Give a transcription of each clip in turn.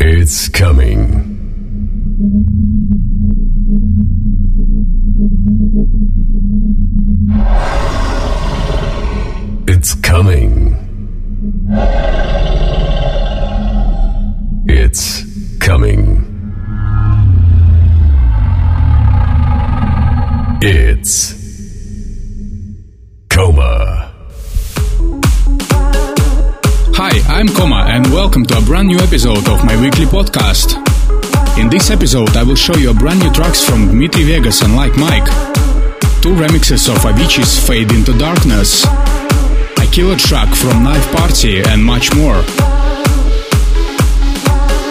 It's coming. It's coming. It's coming. It's I'm Koma, and welcome to a brand new episode of my weekly podcast. In this episode, I will show you a brand new tracks from Dimitri Vegas and Like Mike, two remixes of Avicii's Fade into Darkness, a killer track from Knife Party, and much more.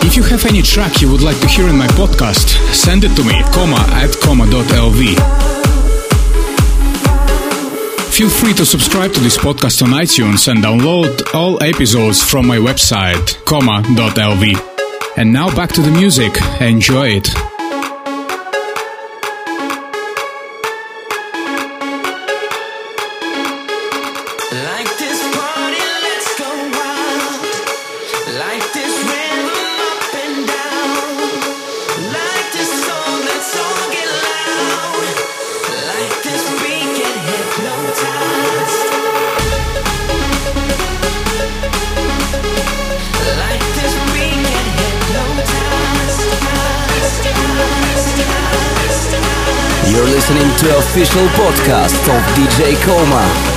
If you have any track you would like to hear in my podcast, send it to me, coma at coma.lv. Feel free to subscribe to this podcast on iTunes and download all episodes from my website, coma.lv. And now back to the music. Enjoy it. Official podcast of DJ Coma.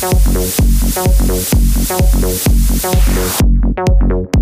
Don't know, don't know, don't know, don't know, don't know.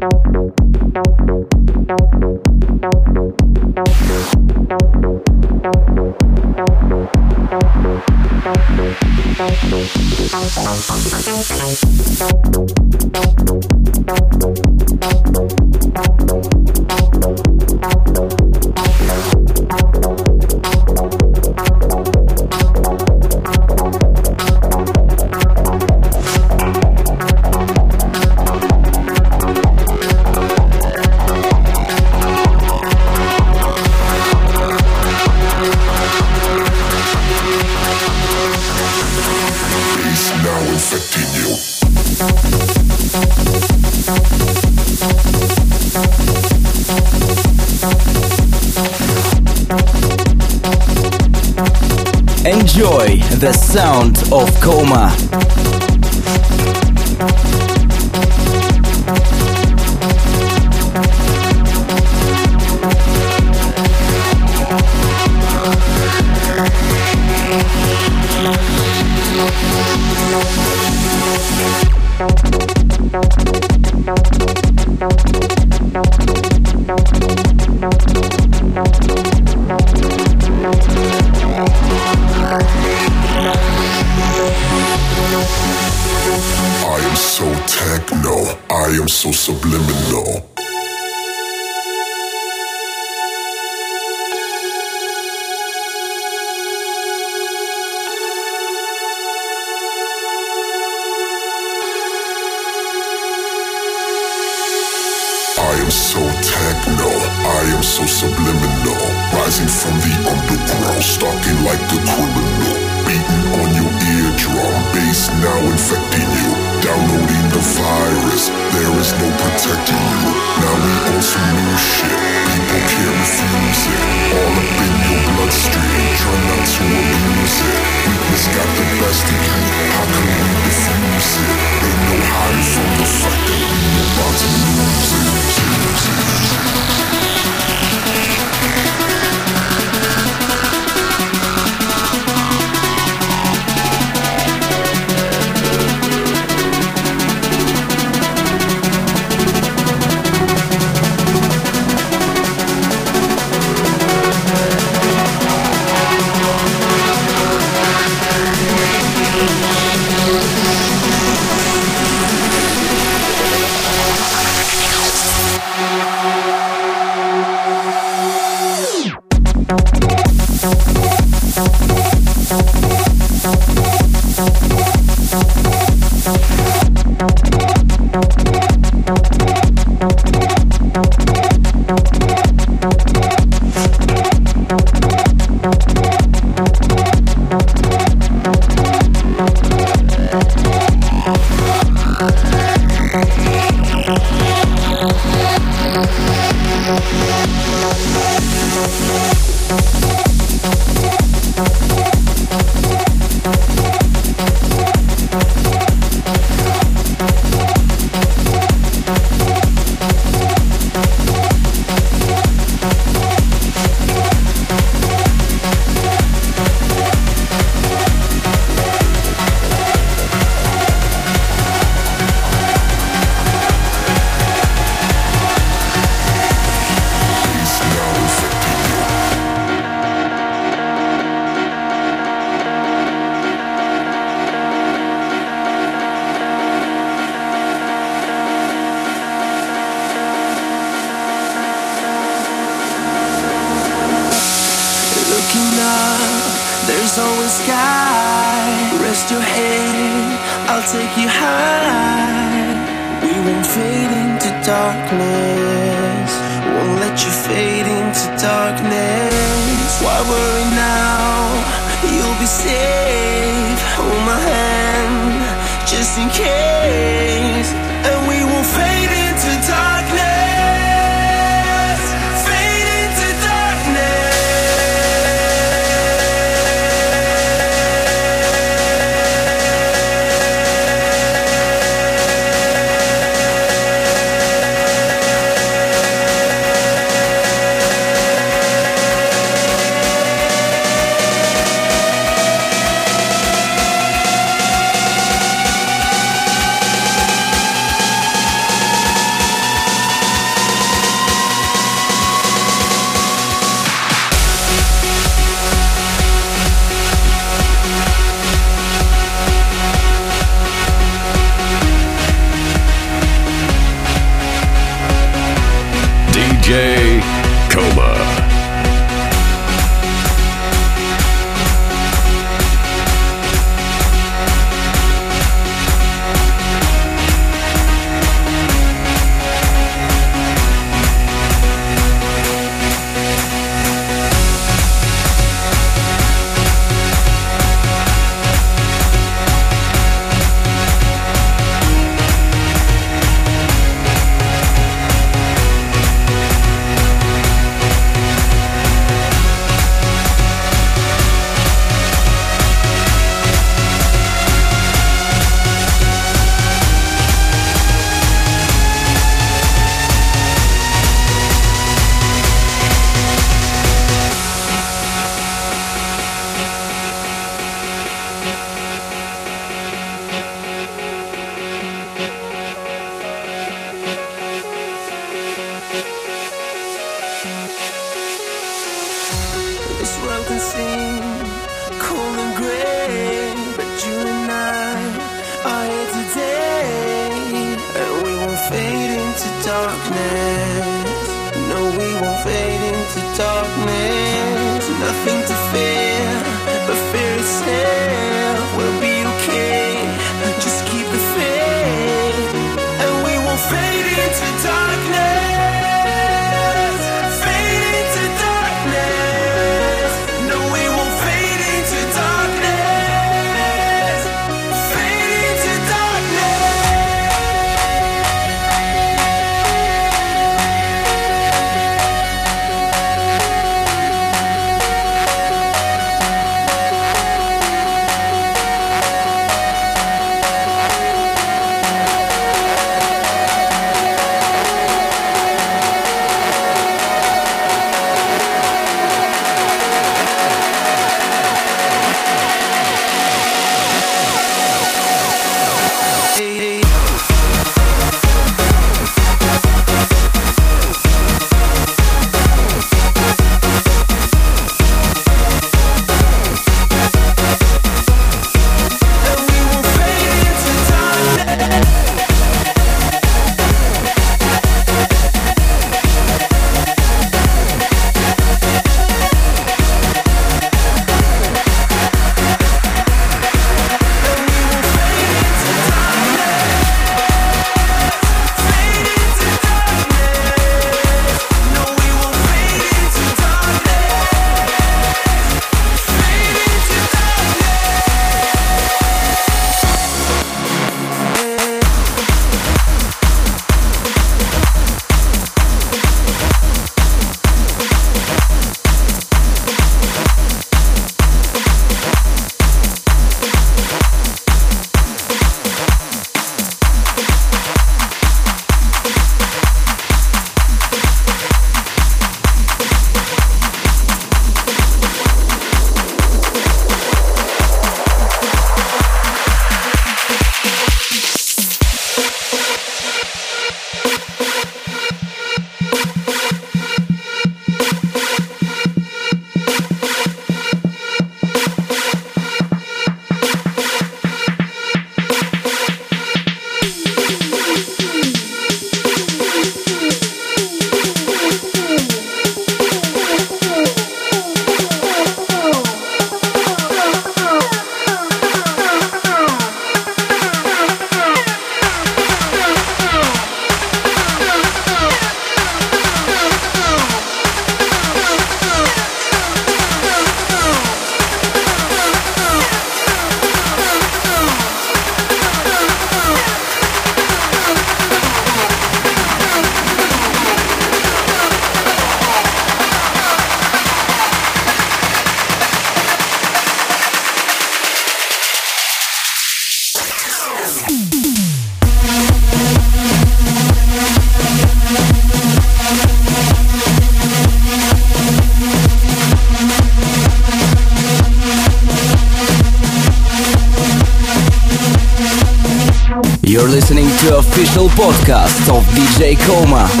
Podcast of DJ Coma.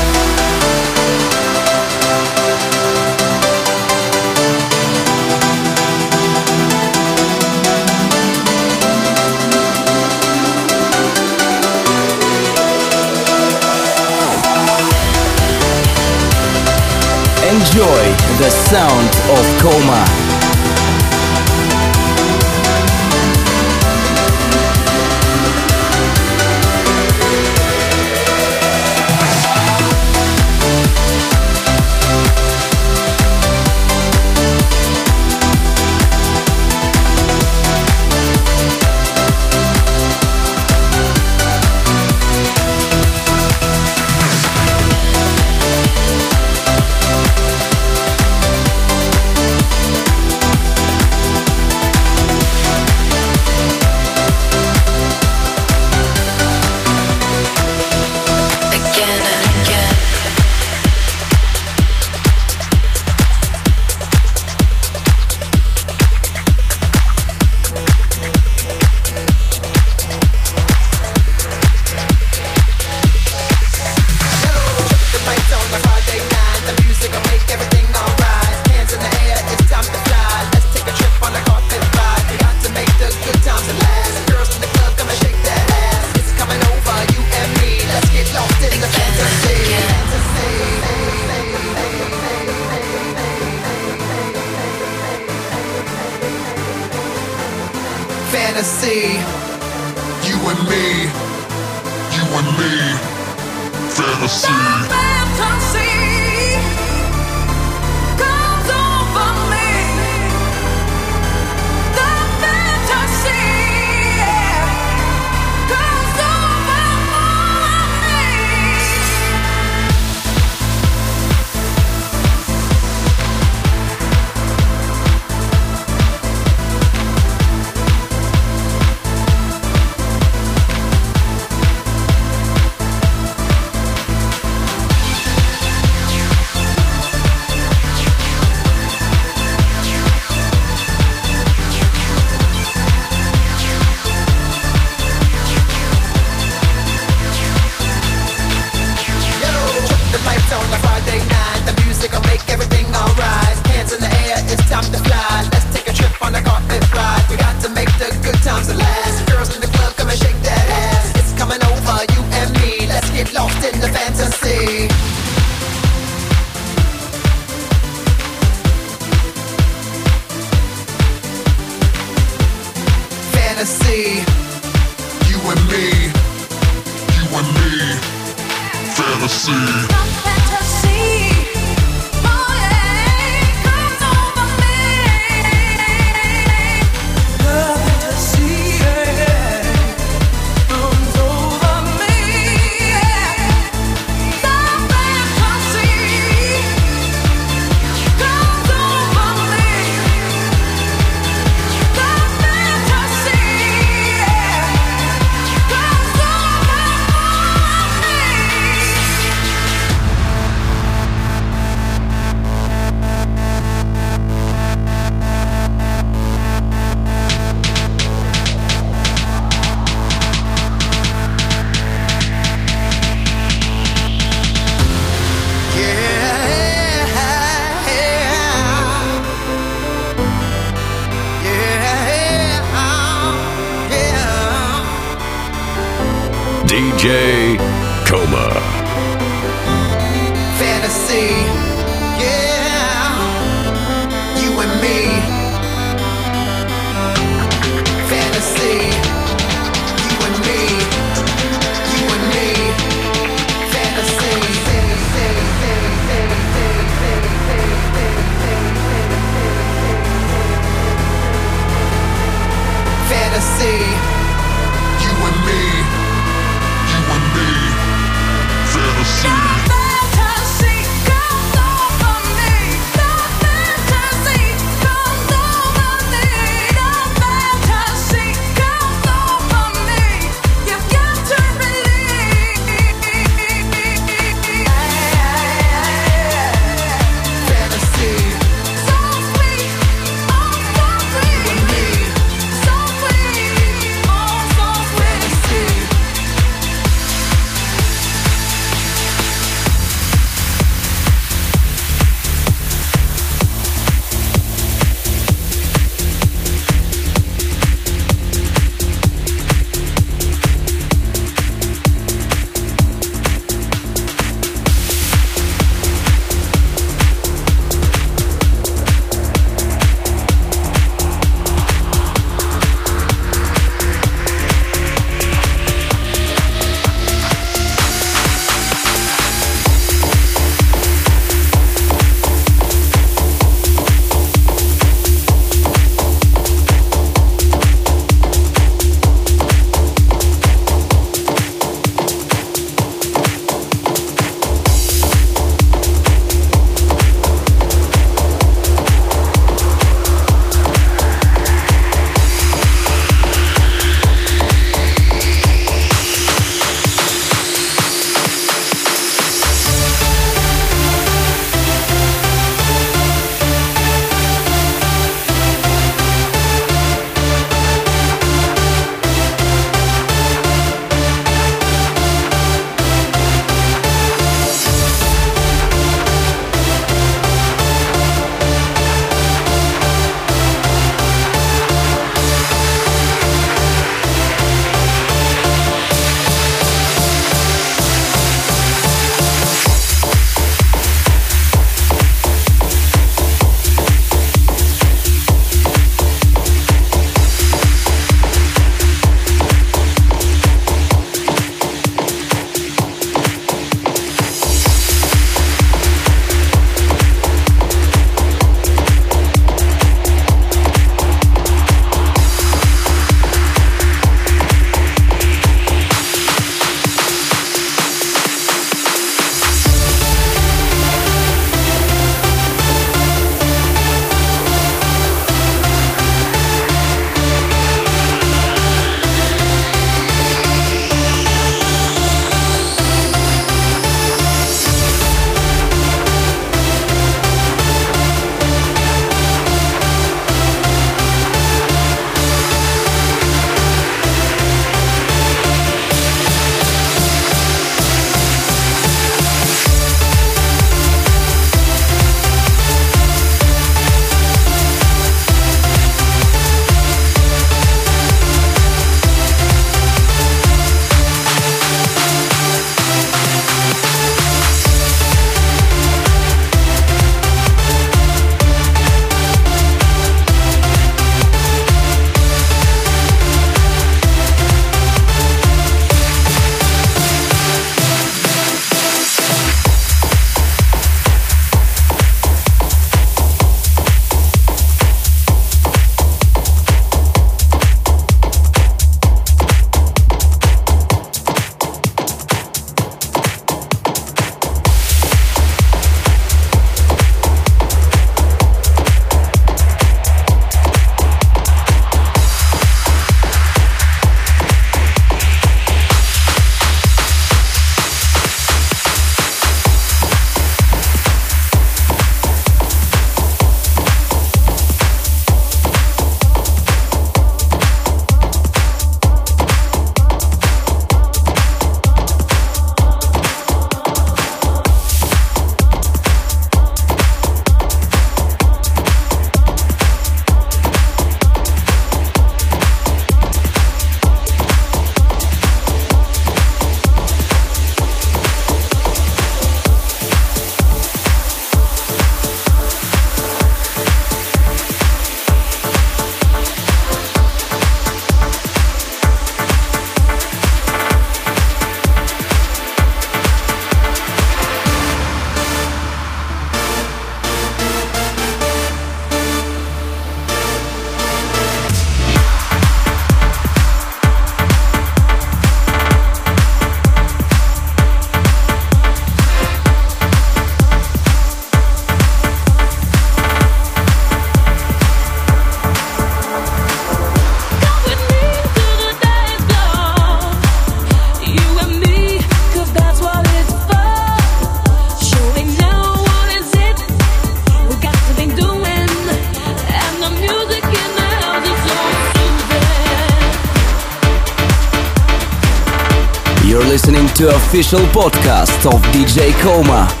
Official podcast of DJ Coma.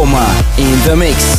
DJ Coma in the mix.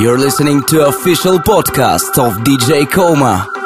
You're listening to official podcast of DJ Coma.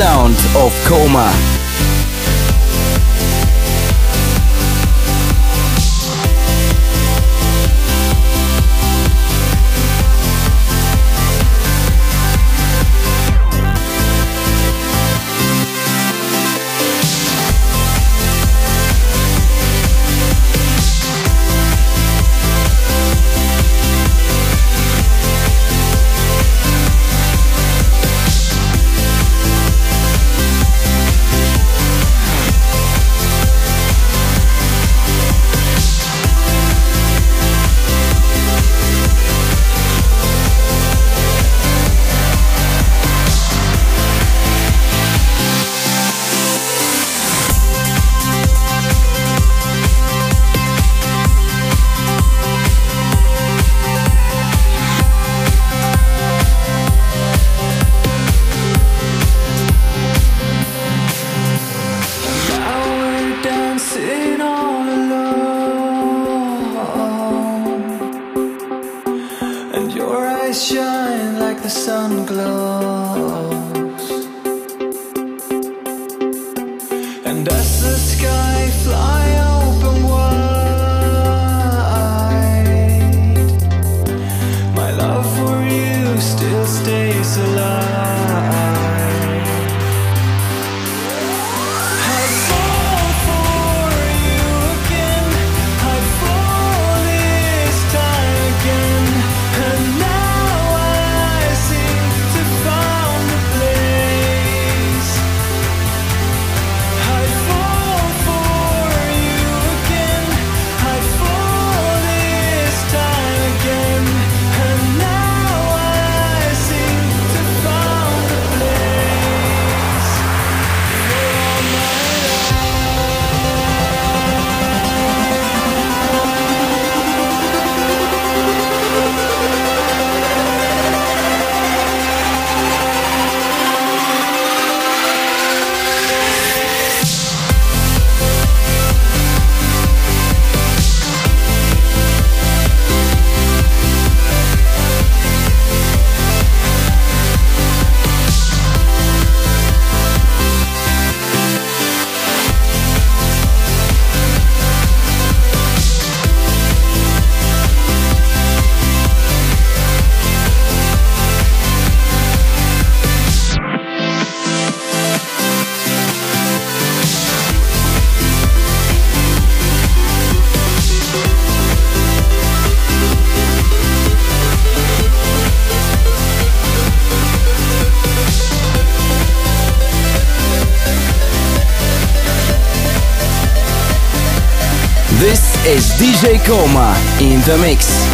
Sound DJ Coma in the mix.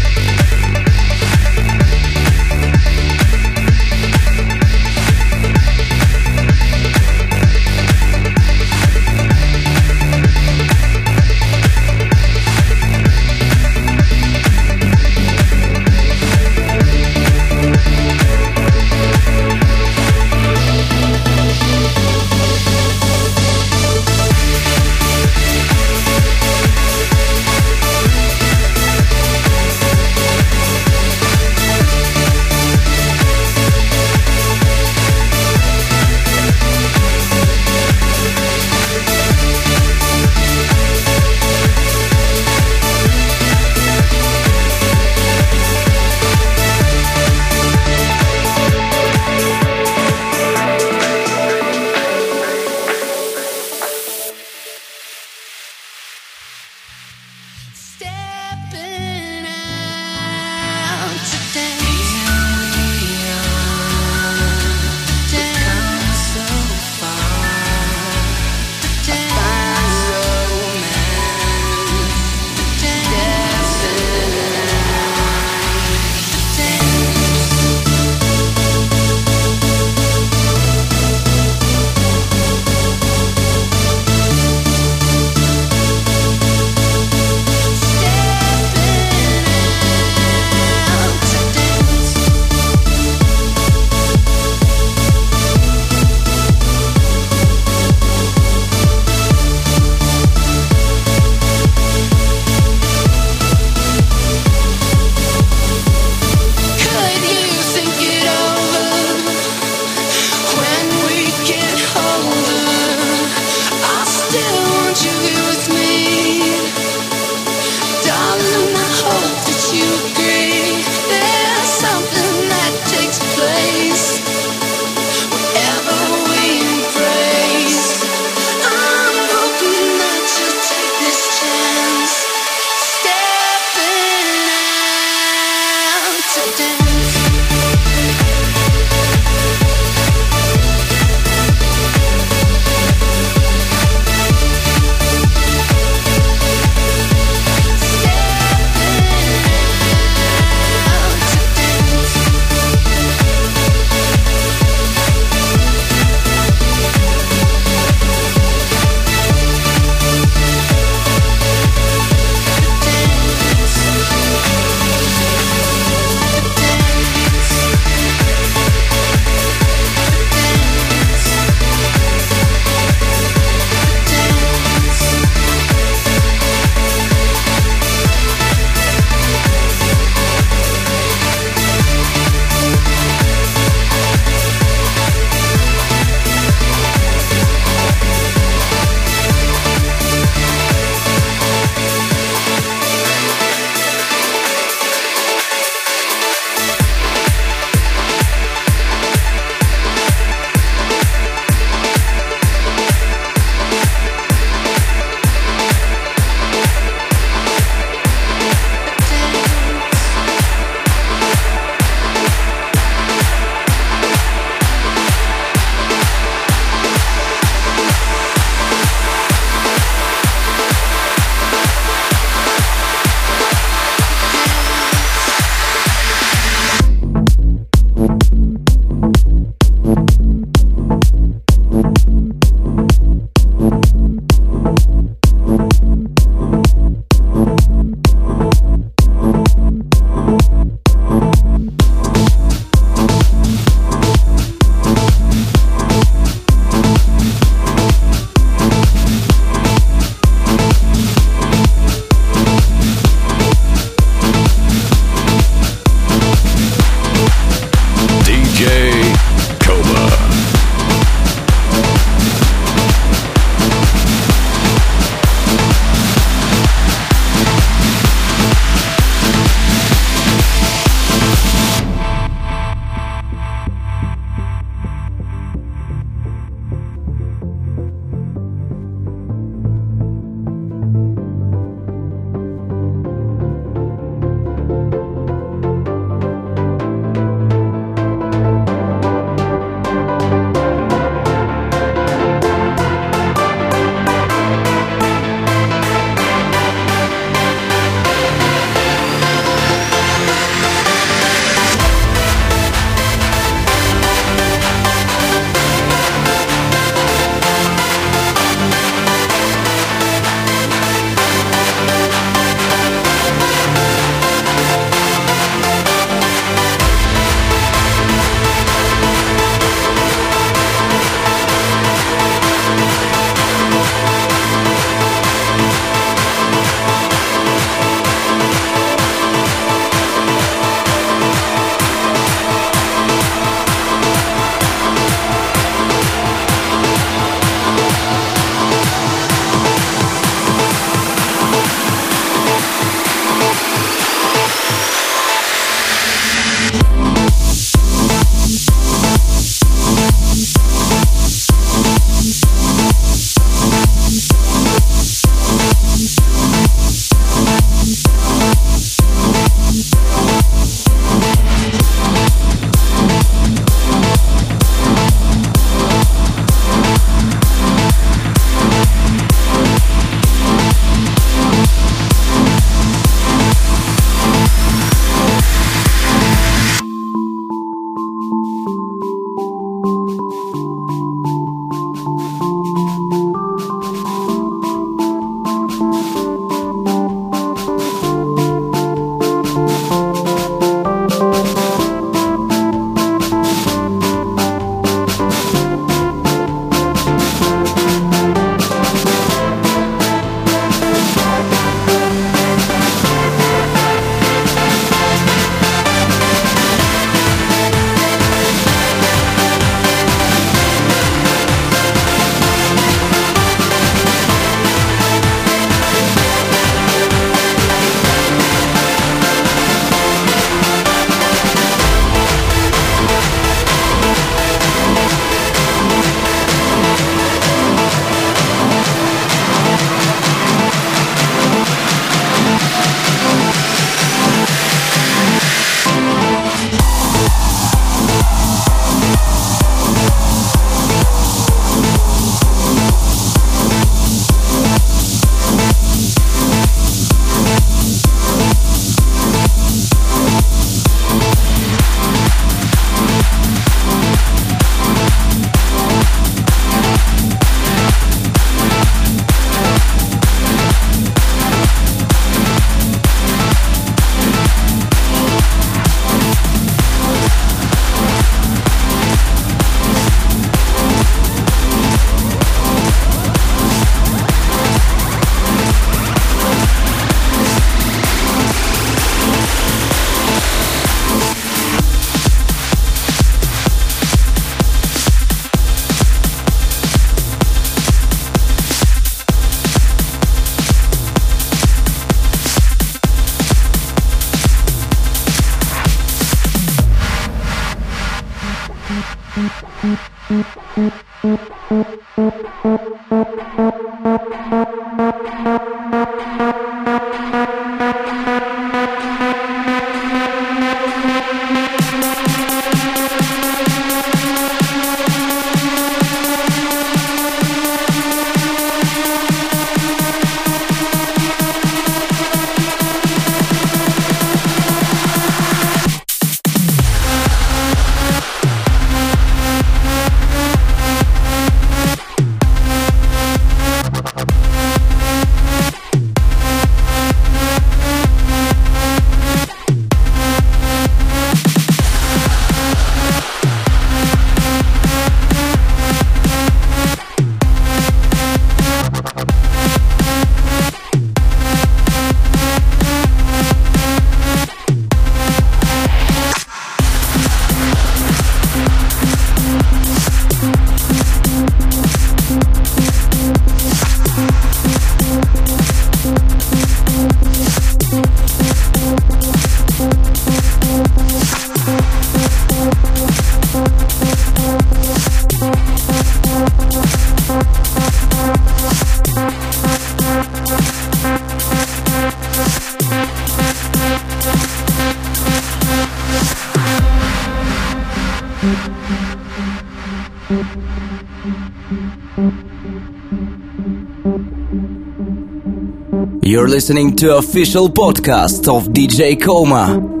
Listening to official podcast of DJ Coma.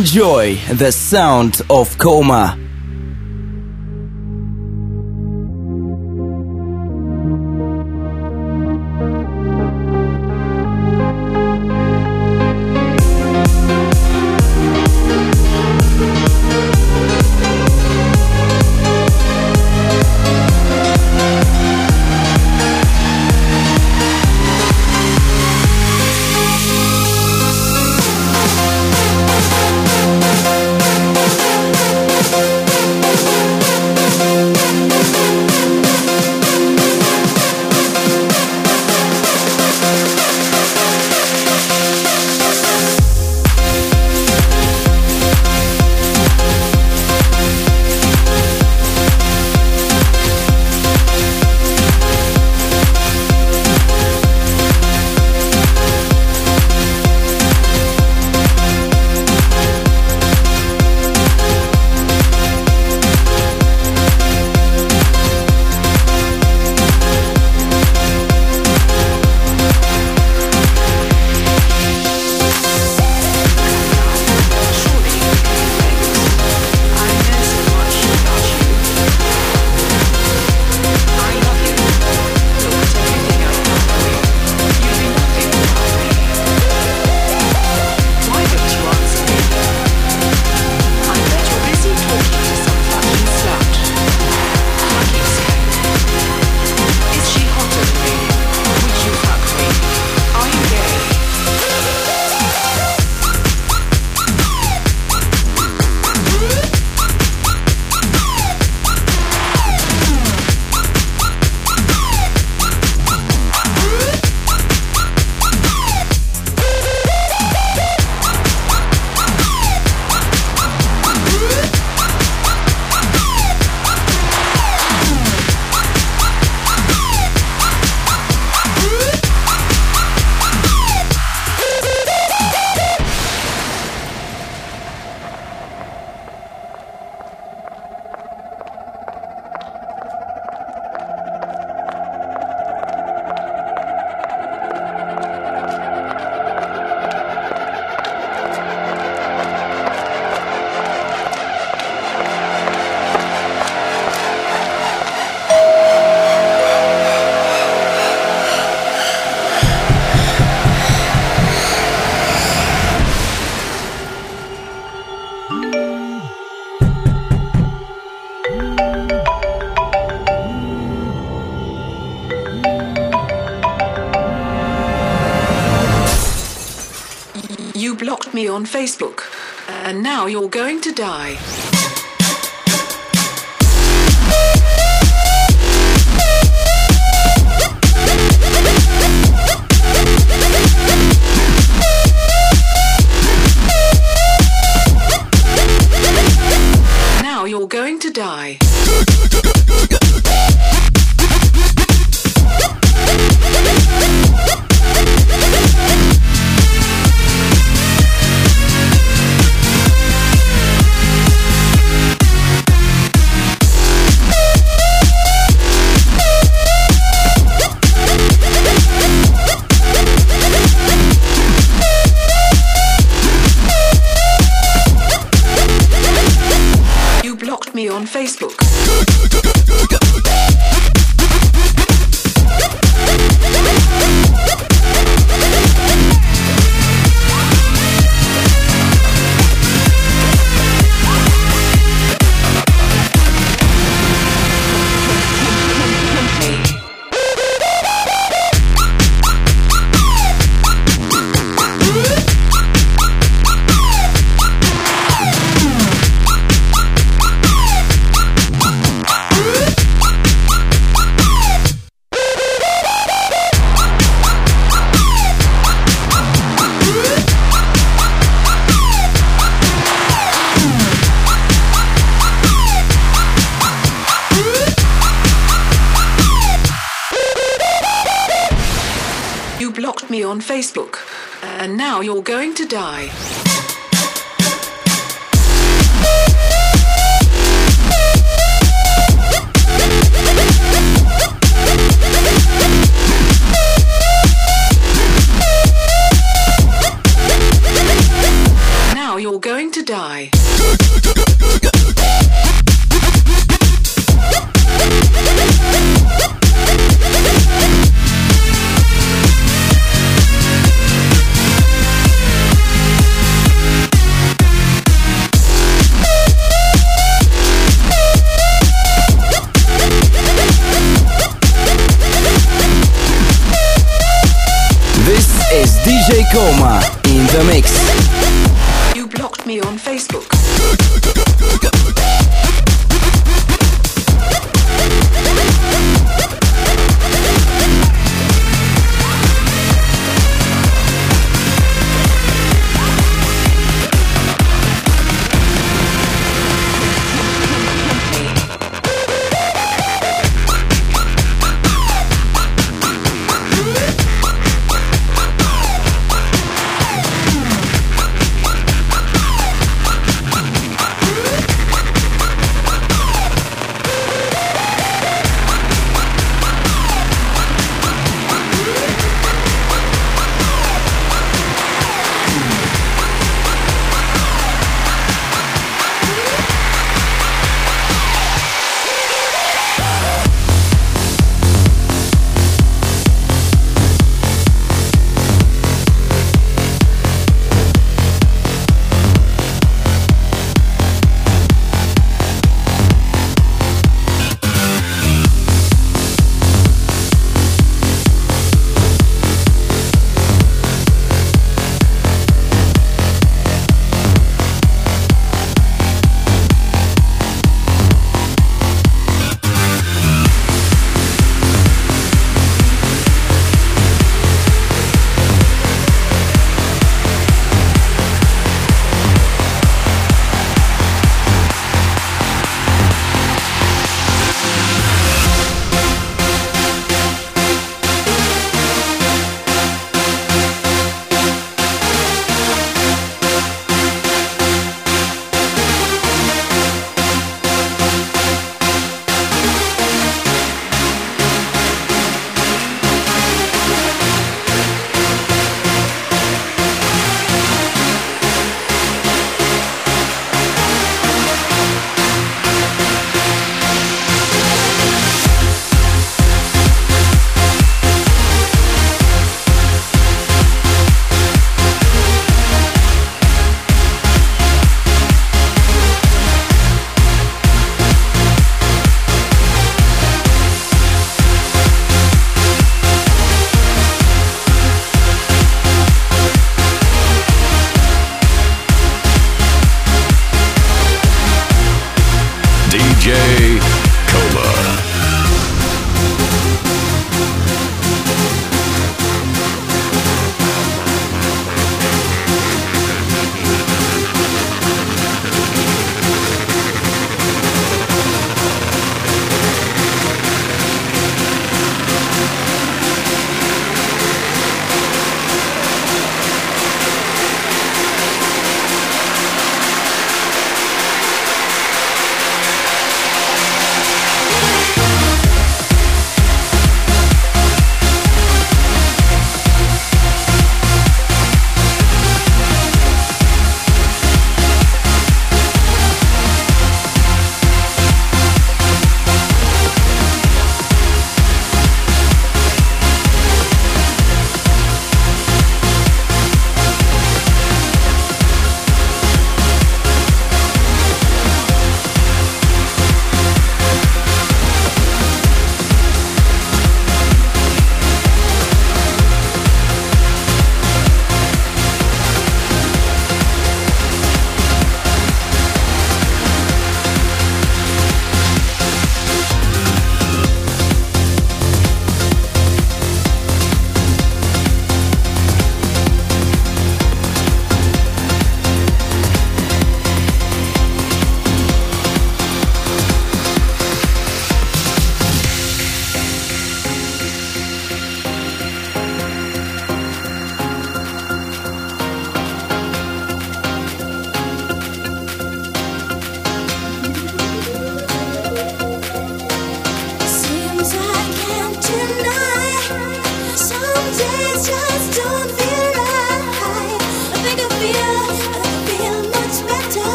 Enjoy the sound of Coma.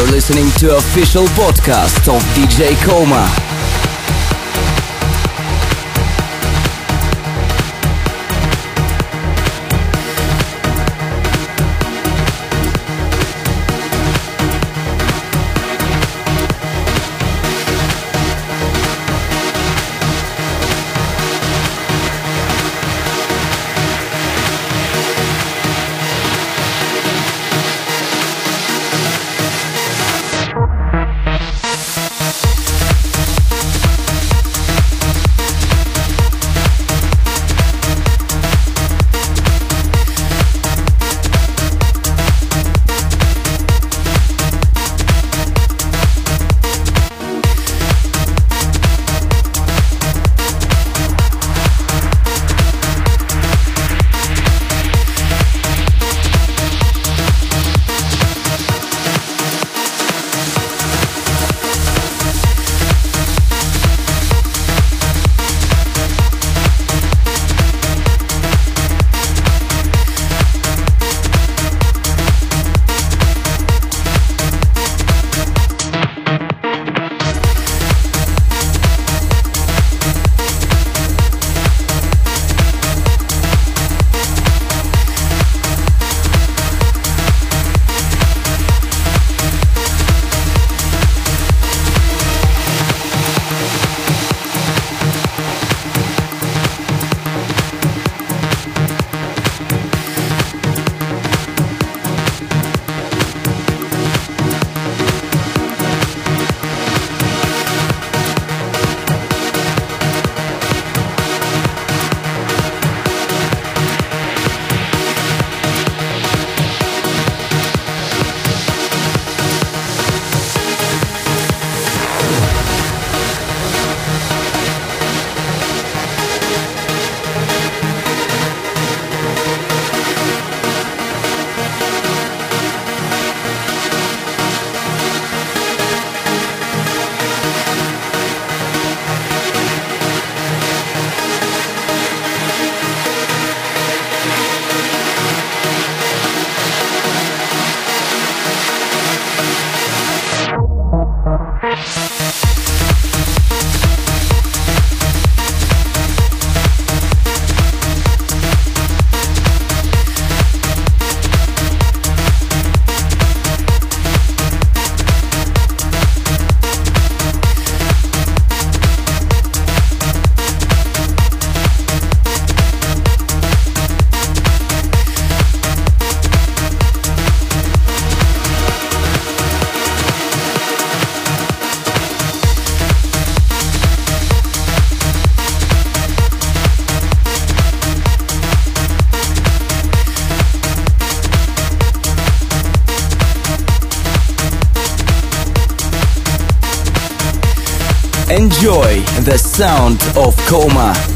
Listening to official podcast of DJ Coma. The sound of Coma.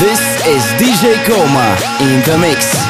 This is DJ Koma in the mix.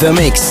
the mix.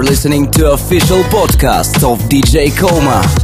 You're listening to official podcast of DJ Coma.